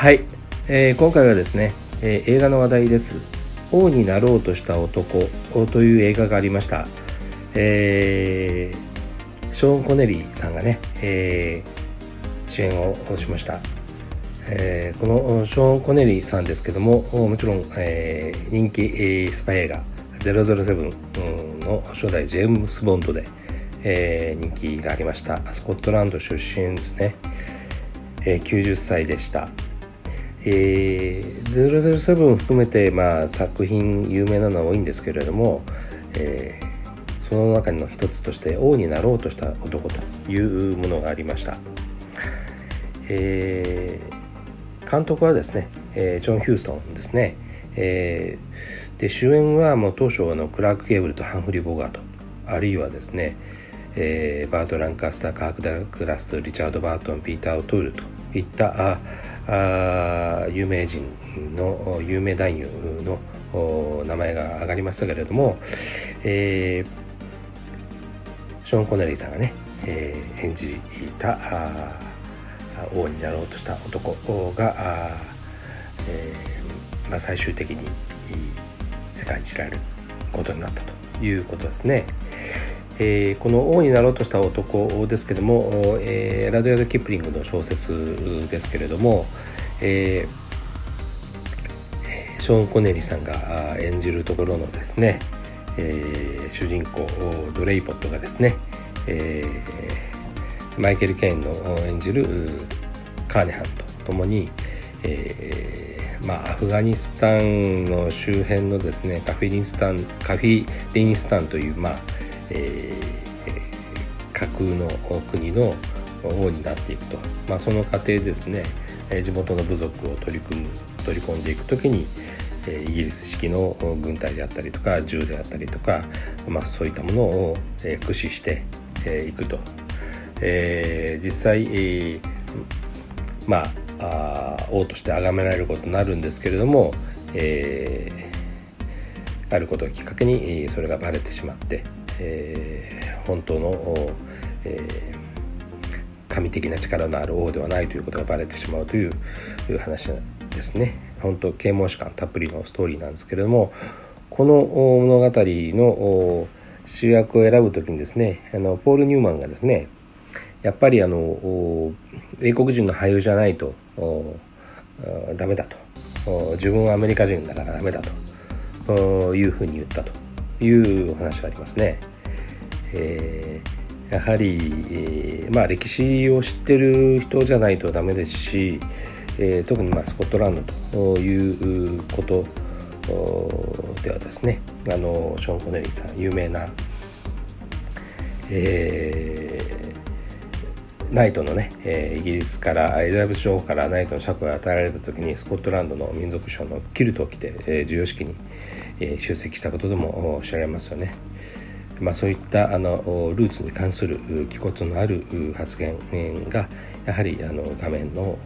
はい、えー、今回はですね、えー、映画の話題です。王になろうとした男という映画がありました、えー、ショーン・コネリーさんがね、えー、主演をしました、えー、このショーン・コネリーさんですけどももちろん、えー、人気、えー、スパイ映画007の初代ジェームス・ボンドで、えー、人気がありました。スコットランド出身ですね、えー、90歳でした。えー、007を含めて、まあ、作品有名なのは多いんですけれども、えー、その中の一つとして王になろうとした男というものがありました、えー、監督はですね、えー、ジョン・ヒューストンですね、えー、で主演はもう当初のクラーク・ケーブルとハンフリー・ボガート。あるいはですね、えー、バート・ランカスターカーク・ダグラスリチャード・バートンピーター・オトゥールといったああ有名人の有名男優の名前が挙がりましたけれども、えー、ショーン・コネリーさんがね、えー、演じた王になろうとした男が、えーまあ、最終的に世界に知られることになったということですね。えー、この王になろうとした男ですけども、えー、ラドヤド・キプリングの小説ですけれども、えー、ショーン・コネリさんが演じるところのですね、えー、主人公ドレイポットがですね、えー、マイケル・ケインの演じるカーネハンと共に、えーまあ、アフガニスタンの周辺のですねカフィリンスタンカフィリンスタンという、まあえー、架空の国の王になっていくと、まあ、その過程ですね地元の部族を取り組む取り込んでいく時にイギリス式の軍隊であったりとか銃であったりとか、まあ、そういったものを駆使していくと、えー、実際、えー、まあ王として崇められることになるんですけれども、えー、あることをきっかけにそれがバレてしまって、えー、本当の、えー、神的な力のある王ではないということがバレてしまうという話ですね。本当啓蒙史観たっぷりのストーリーなんですけれどもこの物語の主役を選ぶ時にですねあのポール・ニューマンがですねやっぱりあの英国人の俳優じゃないとダメだと。自分はアメリカ人だからダメだと。いうふうに言ったというお話がありますね。えー、やはり、えー、まあ、歴史を知ってる人じゃないとダメですし、えー、特にまあスコットランドということではですねあのショーン・コネリーさん有名な、えー、ナイトのね、えー、イギリスからエリザベス女王からナイトの爵位を与えられた時にスコットランドの民族賞のキルトを着て、えー、授与式に、えー、出席したことでも知られますよね。まあ、そういったあのルーツに関する気骨のある発言がやはりあの画面の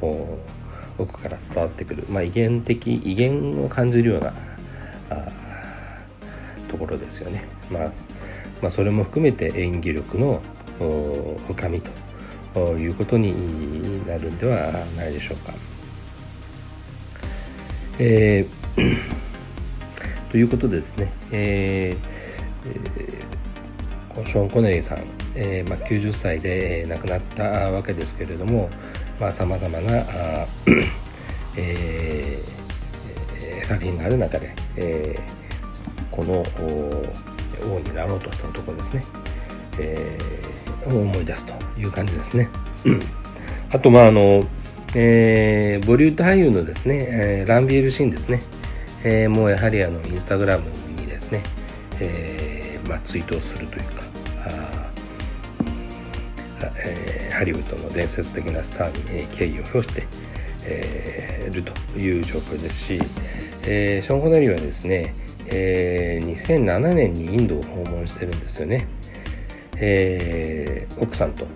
奥から伝わってくる、まあ、威厳的威厳を感じるようなあところですよね、まあ、まあそれも含めて演技力の深みということになるんではないでしょうか。えー、ということでですね、えーえーショーン・コネリーさん、えーまあ、90歳で、えー、亡くなったわけですけれどもさまざ、まなあ、えー、作品がある中で、えー、この王になろうとした男ですね、えー、を思い出すという感じですね。あとまああの、えー、ボリュード俳優のですね、えー、ランビエルシーンですね、えー、もうやはりあのインスタグラムにですね、えーまあ、ツイートをするというかえー、ハリウッドの伝説的なスターに、敬意を表して、えー、るという状況ですし、えー、ショーン・コネリーはですね、えー、2007年にインドを訪問してるんですよね。えー、奥さんと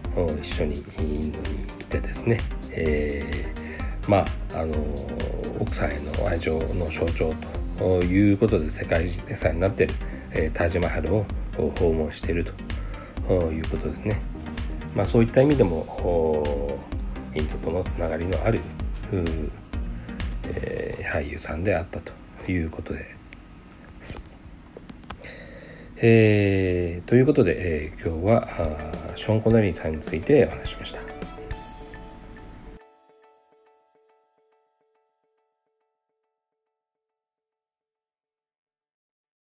一緒にインドに来てですね、えー、まああの奥さんへの愛情の象徴ということで世界遺産になっている、えー、タージマハルを訪問しているということですね。まあ、そういった意味でもインドとのつながりのあるえ、俳優さんであったということで。えー、ということで、えー、今日はショーン・コナリーさんについてお話しました。